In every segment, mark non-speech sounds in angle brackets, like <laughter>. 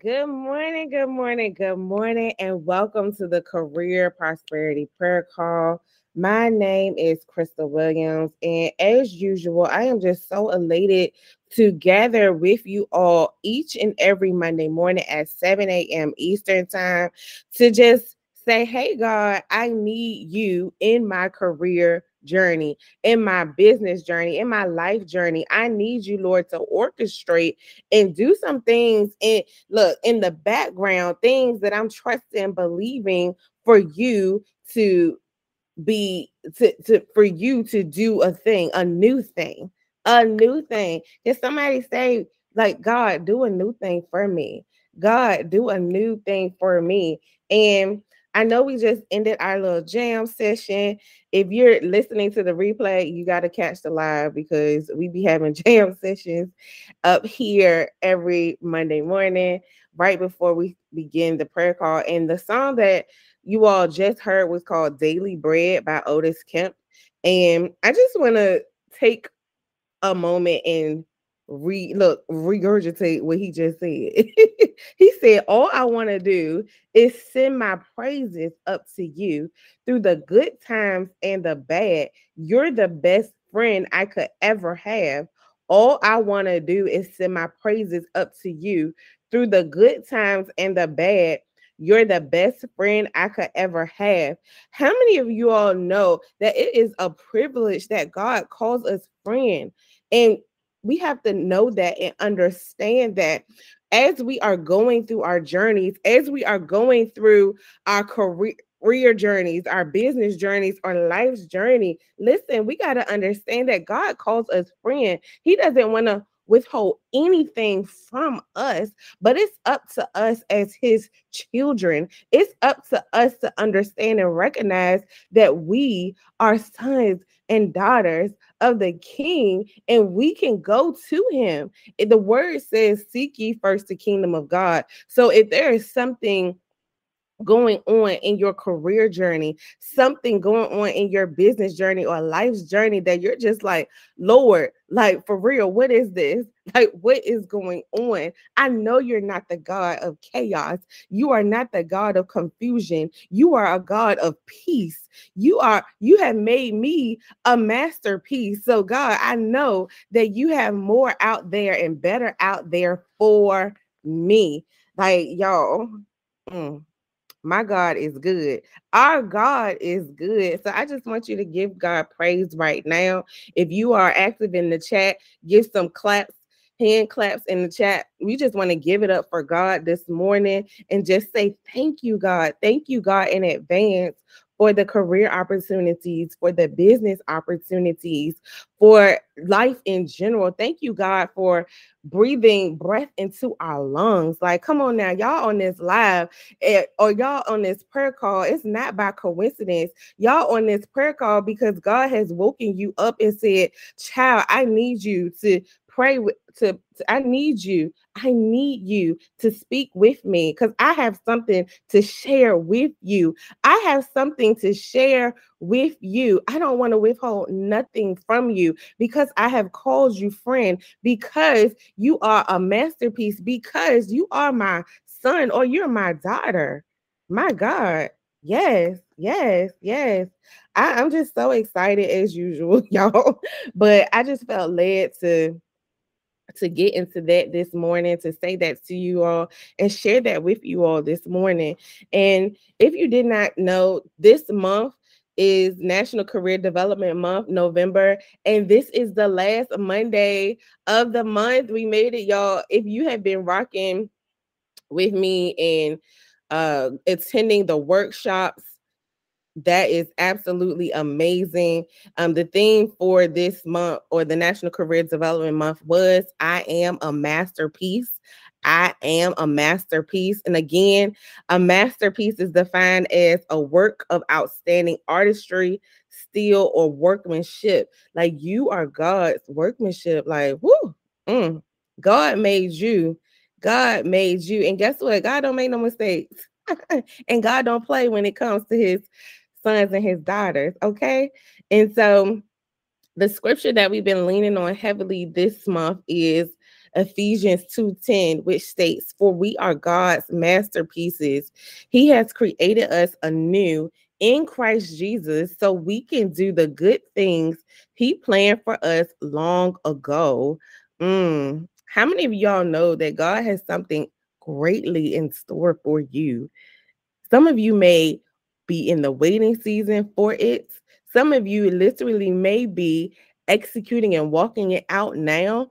Good morning, good morning, good morning, and welcome to the Career Prosperity Prayer Call. My name is Crystal Williams, and as usual, I am just so elated to gather with you all each and every Monday morning at 7 a.m. Eastern Time to just say, Hey, God, I need you in my career journey, in my business journey, in my life journey. I need you, Lord, to orchestrate and do some things in look in the background, things that I'm trusting believing for you to be to, to for you to do a thing, a new thing, a new thing. Can somebody say, like, God, do a new thing for me? God, do a new thing for me. And I know we just ended our little jam session. If you're listening to the replay, you got to catch the live because we be having <laughs> jam sessions up here every Monday morning, right before we begin the prayer call. And the song that you all just heard was called Daily Bread by Otis Kemp. And I just want to take a moment and re look regurgitate what he just said. <laughs> he said, All I want to do is send my praises up to you through the good times and the bad. You're the best friend I could ever have. All I want to do is send my praises up to you through the good times and the bad. You're the best friend I could ever have. How many of you all know that it is a privilege that God calls us friend? And we have to know that and understand that as we are going through our journeys, as we are going through our career career journeys, our business journeys, our life's journey. Listen, we got to understand that God calls us friend. He doesn't want to withhold anything from us, but it's up to us as his children. It's up to us to understand and recognize that we are sons and daughters of the king and we can go to him. The word says, Seek ye first the kingdom of God. So if there is something going on in your career journey, something going on in your business journey or life's journey that you're just like, Lord, like for real, what is this? <laughs> Like, what is going on? I know you're not the God of chaos. You are not the God of confusion. You are a God of peace. You are, you have made me a masterpiece. So, God, I know that you have more out there and better out there for me. Like, y'all. Mm my God is good. Our God is good. So I just want you to give God praise right now. If you are active in the chat, give some claps hand claps in the chat. We just want to give it up for God this morning and just say thank you, God. Thank you, God, in advance for the career opportunities, for the business opportunities, for life in general. Thank you, God, for breathing breath into our lungs. Like, come on now, y'all on this live eh, or y'all on this prayer call. It's not by coincidence. Y'all on this prayer call because God has woken you up and said, Child, I need you to pray with to, to, I need you. I need you to speak with me because I have something to share with you. I have something to share with you. I don't want to withhold nothing from you because I have called you friend, because you are a masterpiece, because you are my son or you're my daughter. My God. Yes, yes, yes. I, I'm just so excited as usual, <laughs> y'all. But I just felt led to to get into that this morning, to say that to you all and share that with you all this morning. And if you did not know, this month is National Career Development Month, November, and this is the last Monday of the month. We made it, y'all. If you have been rocking with me and uh attending the workshops that is absolutely amazing. Um, the theme for this month or the National Career Development Month was I am a masterpiece. I am a masterpiece. And again, a masterpiece is defined as a work of outstanding artistry, skill, or workmanship. Like you are God's workmanship. Like, whoo, mm, God made you. God made you. And guess what? God don't make no mistakes. <laughs> and God don't play when it comes to his sons and his daughters. Okay. And so the scripture that we've been leaning on heavily this month is Ephesians 2:10 which states for we are God's masterpieces he has created us anew in Christ Jesus so we can do the good things he planned for us long ago mm. how many of y'all know that God has something greatly in store for you some of you may be in the waiting season for it some of you literally may be executing and walking it out now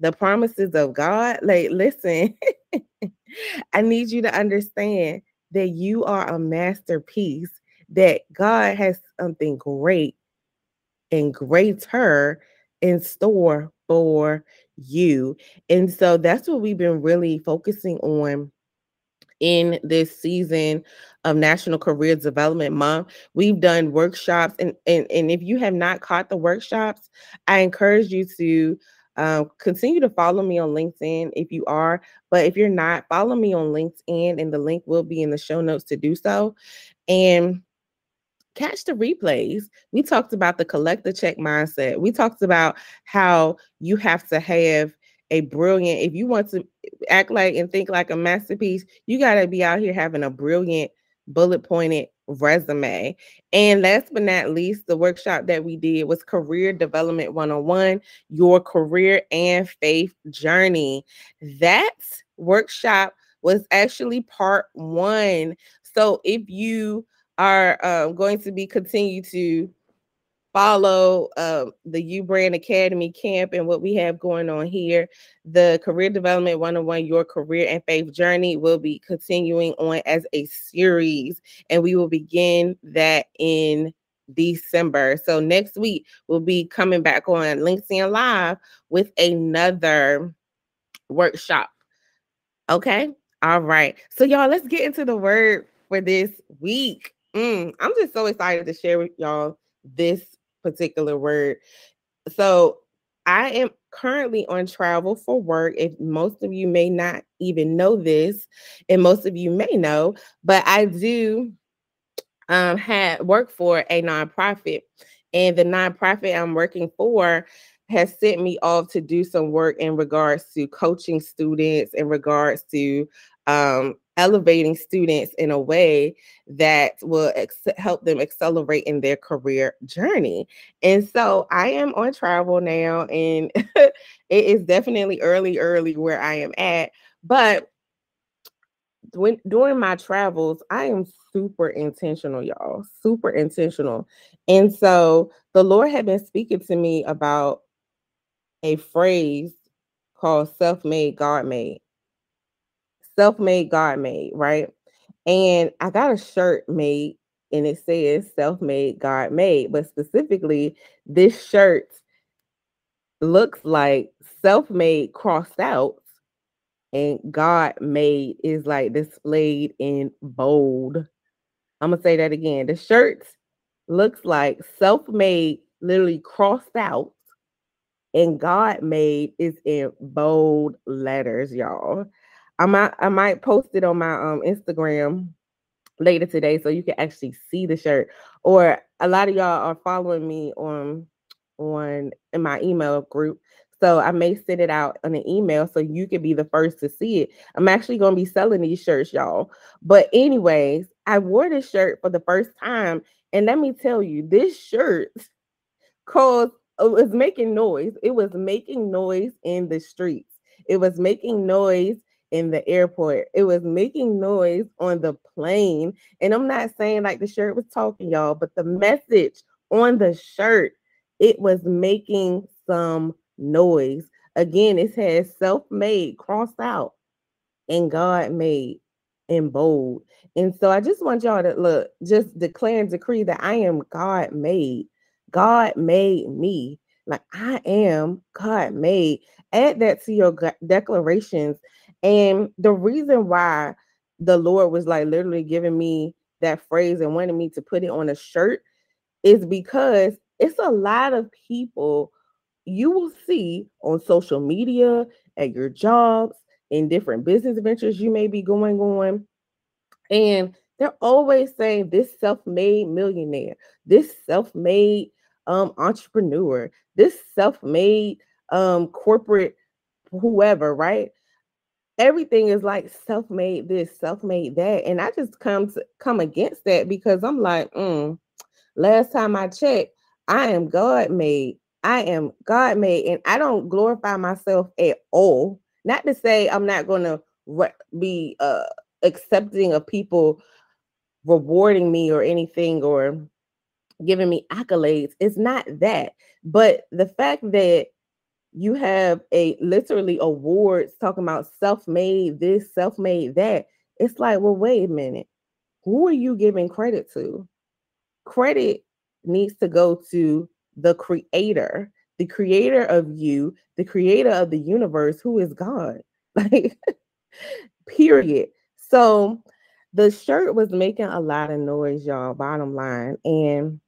the promises of God. Like, listen, <laughs> I need you to understand that you are a masterpiece, that God has something great and greater in store for you. And so that's what we've been really focusing on in this season of National Career Development Month. We've done workshops, and, and, and if you have not caught the workshops, I encourage you to um, continue to follow me on LinkedIn if you are, but if you're not, follow me on LinkedIn, and the link will be in the show notes to do so. And catch the replays. We talked about the collect the check mindset. We talked about how you have to have a brilliant, if you want to act like and think like a masterpiece, you got to be out here having a brilliant, bullet pointed resume. And last but not least, the workshop that we did was Career Development 101 Your Career and Faith Journey. That workshop was actually part one. So if you are um, going to be continue to follow uh, the U Brand Academy camp and what we have going on here. The Career Development 101 Your Career and Faith Journey will be continuing on as a series, and we will begin that in December. So next week we'll be coming back on LinkedIn Live with another workshop. Okay. All right. So y'all, let's get into the word for this week. Mm, I'm just so excited to share with y'all this particular word. So I am currently on travel for work. If most of you may not even know this, and most of you may know, but I do um have work for a nonprofit. And the nonprofit I'm working for has sent me off to do some work in regards to coaching students, in regards to um, elevating students in a way that will ex- help them accelerate in their career journey. And so I am on travel now, and <laughs> it is definitely early, early where I am at. But when during my travels, I am super intentional, y'all, super intentional. And so the Lord had been speaking to me about a phrase called self made, God made self made, God made, right? And I got a shirt made and it says self made, God made. But specifically, this shirt looks like self made crossed out and God made is like displayed in bold. I'm gonna say that again. The shirt looks like self made, literally crossed out, and God made is in bold letters, y'all. I might I might post it on my um Instagram later today so you can actually see the shirt. Or a lot of y'all are following me on on in my email group. So I may send it out on an email so you can be the first to see it. I'm actually going to be selling these shirts, y'all. But anyways, I wore this shirt for the first time and let me tell you, this shirt caused it was making noise. It was making noise in the streets. It was making noise in the airport. It was making noise on the plane. And I'm not saying like the shirt was talking, y'all, but the message on the shirt, it was making some noise. Again, it says self-made crossed out and God made in bold. And so I just want y'all to look, just declare and decree that I am God made. God made me. Like I am God made. Add that to your declarations And the reason why the Lord was like literally giving me that phrase and wanted me to put it on a shirt is because it's a lot of people you will see on social media, at your jobs, in different business ventures you may be going on. And they're always saying this self-made millionaire, this self-made um, entrepreneur, this self-made um, corporate whoever, right? Everything is like self-made this, self-made that, and I just come to come against that because I'm like, mm, last time I checked, I am God made. I am God made, and I don't glorify myself at all. Not to say I'm not going to re- be uh, accepting of people rewarding me or anything or giving me accolades. It's not that. But the fact that you have a literally awards talking about self-made this, self-made that, it's like, well, wait a minute. Who are you giving credit to? Credit needs to go to the creator, the creator of you, the creator of the universe, who is God. <laughs> Like, period. So the shirt was making a lot of noise, y'all, bottom line. And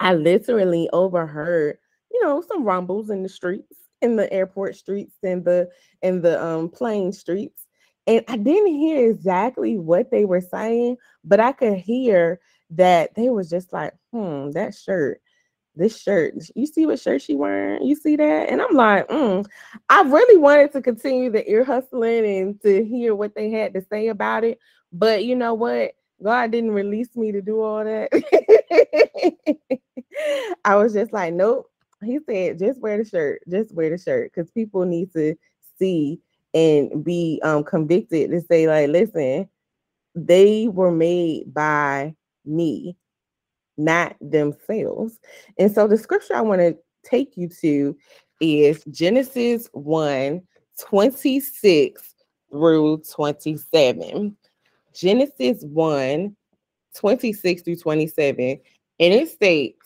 I literally overheard, you know, some rumbles in the streets, in the airport streets, and the in the um plane streets. And I didn't hear exactly what they were saying, but I could hear that they was just like, hmm, that shirt, this shirt, you see what shirt she wearing? You see that? And I'm like, mm. I really wanted to continue the ear hustling and to hear what they had to say about it. But you know what? God didn't release me to do all that. <laughs> I was just like, nope. He said, just wear the shirt, just wear the shirt, because people need to see and be um convicted to say, like, listen, they were made by me, not themselves. And so the scripture I want to take you to is Genesis 1 26 through 27. Genesis 1 26 through 27. And it states,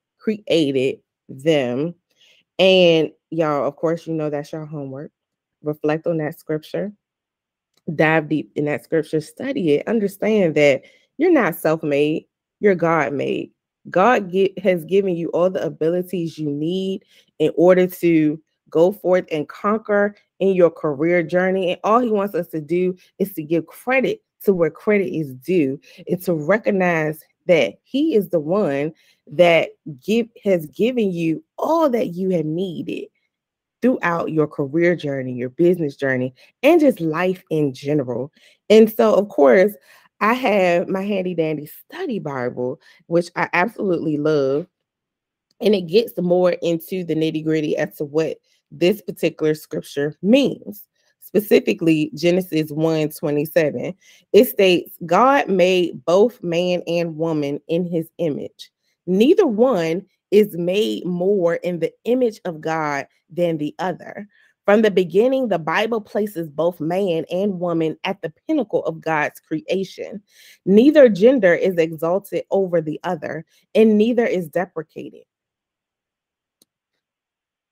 created them. And y'all, of course, you know that's your homework. Reflect on that scripture dive deep in that scripture, study it, understand that you're not self made, you're God made. God get, has given you all the abilities you need in order to go forth and conquer in your career journey. And all He wants us to do is to give credit to where credit is due and to recognize that He is the one that give, has given you all that you have needed throughout your career journey, your business journey, and just life in general. And so, of course, I have my handy dandy study Bible, which I absolutely love. And it gets more into the nitty gritty as to what this particular scripture means. Specifically, Genesis 1 27. It states, God made both man and woman in his image. Neither one is made more in the image of God than the other. From the beginning, the Bible places both man and woman at the pinnacle of God's creation. Neither gender is exalted over the other, and neither is deprecated.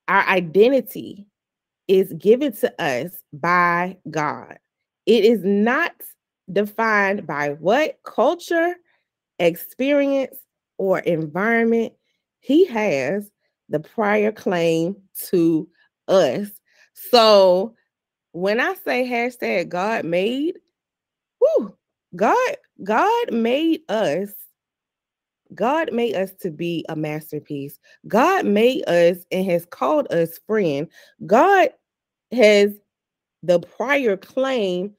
Our identity is given to us by God. It is not defined by what culture, experience, or environment he has the prior claim to us. So when I say hashtag God made, whoo, God, God made us. God made us to be a masterpiece. God made us and has called us friend. God has the prior claim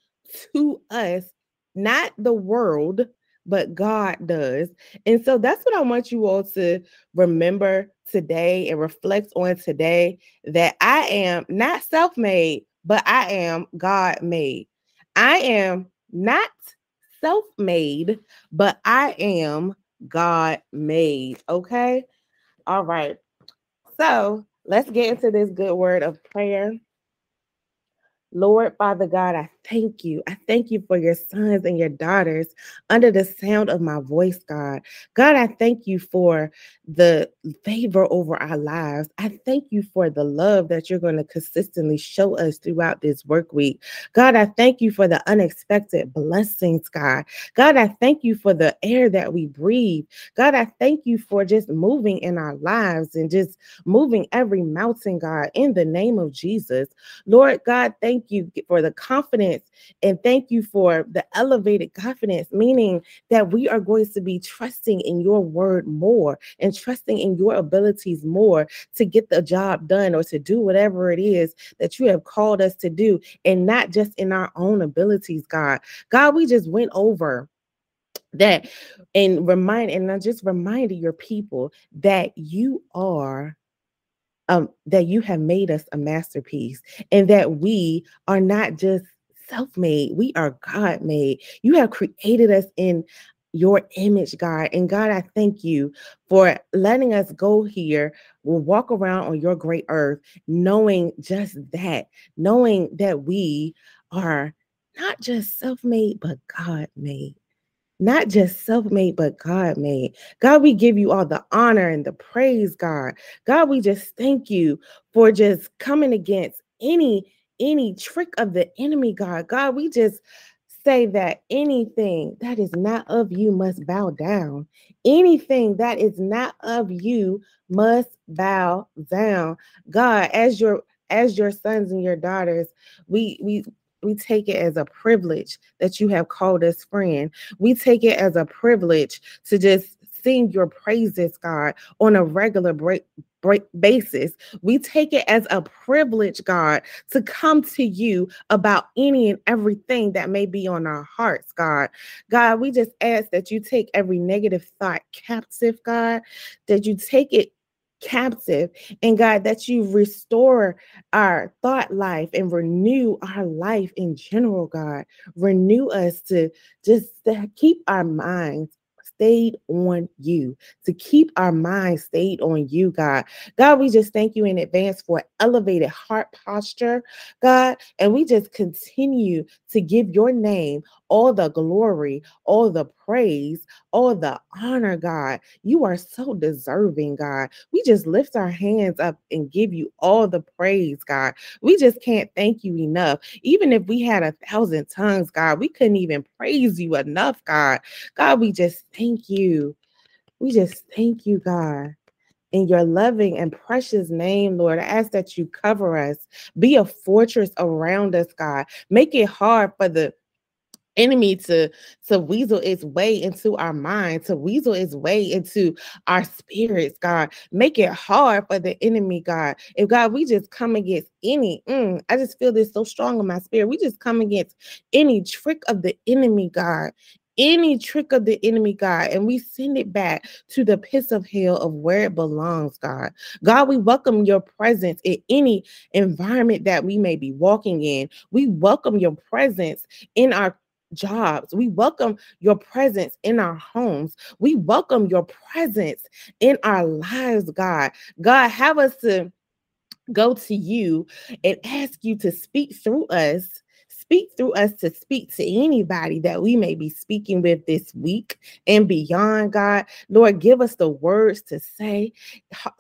to us, not the world, but God does. And so that's what I want you all to remember today and reflect on today that I am not self made, but I am God made. I am not self made, but I am God made. Okay. All right. So let's get into this good word of prayer. Lord, Father God, I thank you. I thank you for your sons and your daughters under the sound of my voice, God. God, I thank you for the favor over our lives. I thank you for the love that you're going to consistently show us throughout this work week. God, I thank you for the unexpected blessings, God. God, I thank you for the air that we breathe. God, I thank you for just moving in our lives and just moving every mountain, God, in the name of Jesus. Lord God, thank thank you for the confidence and thank you for the elevated confidence, meaning that we are going to be trusting in your word more and trusting in your abilities more to get the job done or to do whatever it is that you have called us to do, and not just in our own abilities, God. God, we just went over that and remind and I just reminded your people that you are um, that you have made us a masterpiece and that we are not just self made, we are God made. You have created us in your image, God. And God, I thank you for letting us go here. We'll walk around on your great earth, knowing just that, knowing that we are not just self made, but God made not just self made, but God made. God, we give you all the honor and the praise, God. God, we just thank you for just coming against any any trick of the enemy, God. God, we just say that anything that is not of you must bow down. Anything that is not of you must bow down. God, as your as your sons and your daughters, we we we take it as a privilege that you have called us friend. We take it as a privilege to just sing your praises, God, on a regular break, break basis. We take it as a privilege, God, to come to you about any and everything that may be on our hearts, God. God, we just ask that you take every negative thought captive, God, that you take it captive. And God, that you restore our thought life and renew our life in general, God. Renew us to just to keep our minds stayed on you, to keep our minds stayed on you, God. God, we just thank you in advance for elevated heart posture, God. And we just continue to give your name all the glory, all the praise, all the honor, God. You are so deserving, God. We just lift our hands up and give you all the praise, God. We just can't thank you enough. Even if we had a thousand tongues, God, we couldn't even praise you enough, God. God, we just thank you. We just thank you, God in your loving and precious name, Lord. I ask that you cover us, be a fortress around us, God. Make it hard for the enemy to to weasel its way into our mind to weasel its way into our spirits god make it hard for the enemy god if god we just come against any mm, i just feel this so strong in my spirit we just come against any trick of the enemy god any trick of the enemy, God, and we send it back to the pits of hell of where it belongs, God. God, we welcome your presence in any environment that we may be walking in. We welcome your presence in our jobs. We welcome your presence in our homes. We welcome your presence in our lives, God. God, have us to go to you and ask you to speak through us. Speak through us to speak to anybody that we may be speaking with this week and beyond, God. Lord, give us the words to say,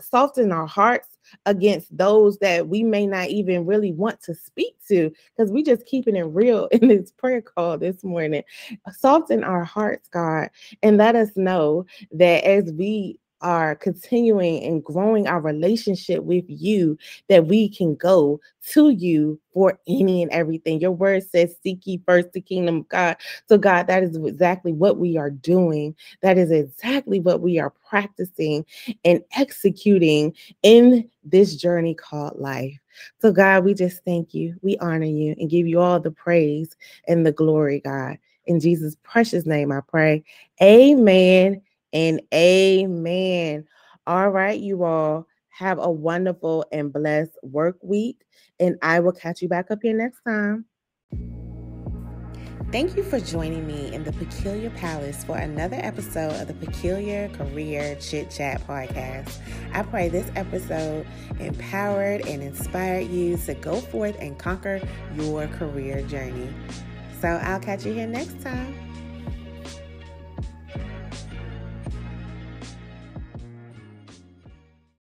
soften our hearts against those that we may not even really want to speak to because we just keeping it real <laughs> in this prayer call this morning. Soften our hearts, God, and let us know that as we are continuing and growing our relationship with you, that we can go to you for any and everything. Your word says, Seek ye first the kingdom of God. So, God, that is exactly what we are doing. That is exactly what we are practicing and executing in this journey called life. So, God, we just thank you. We honor you and give you all the praise and the glory, God. In Jesus' precious name, I pray. Amen and amen. All right, you all. Have a wonderful and blessed work week. And I will catch you back up here next time. Thank you for joining me in the Peculiar Palace for another episode of the Peculiar Career Chit Chat podcast. I pray this episode empowered and inspired you to go forth and conquer your career journey. So I'll catch you here next time.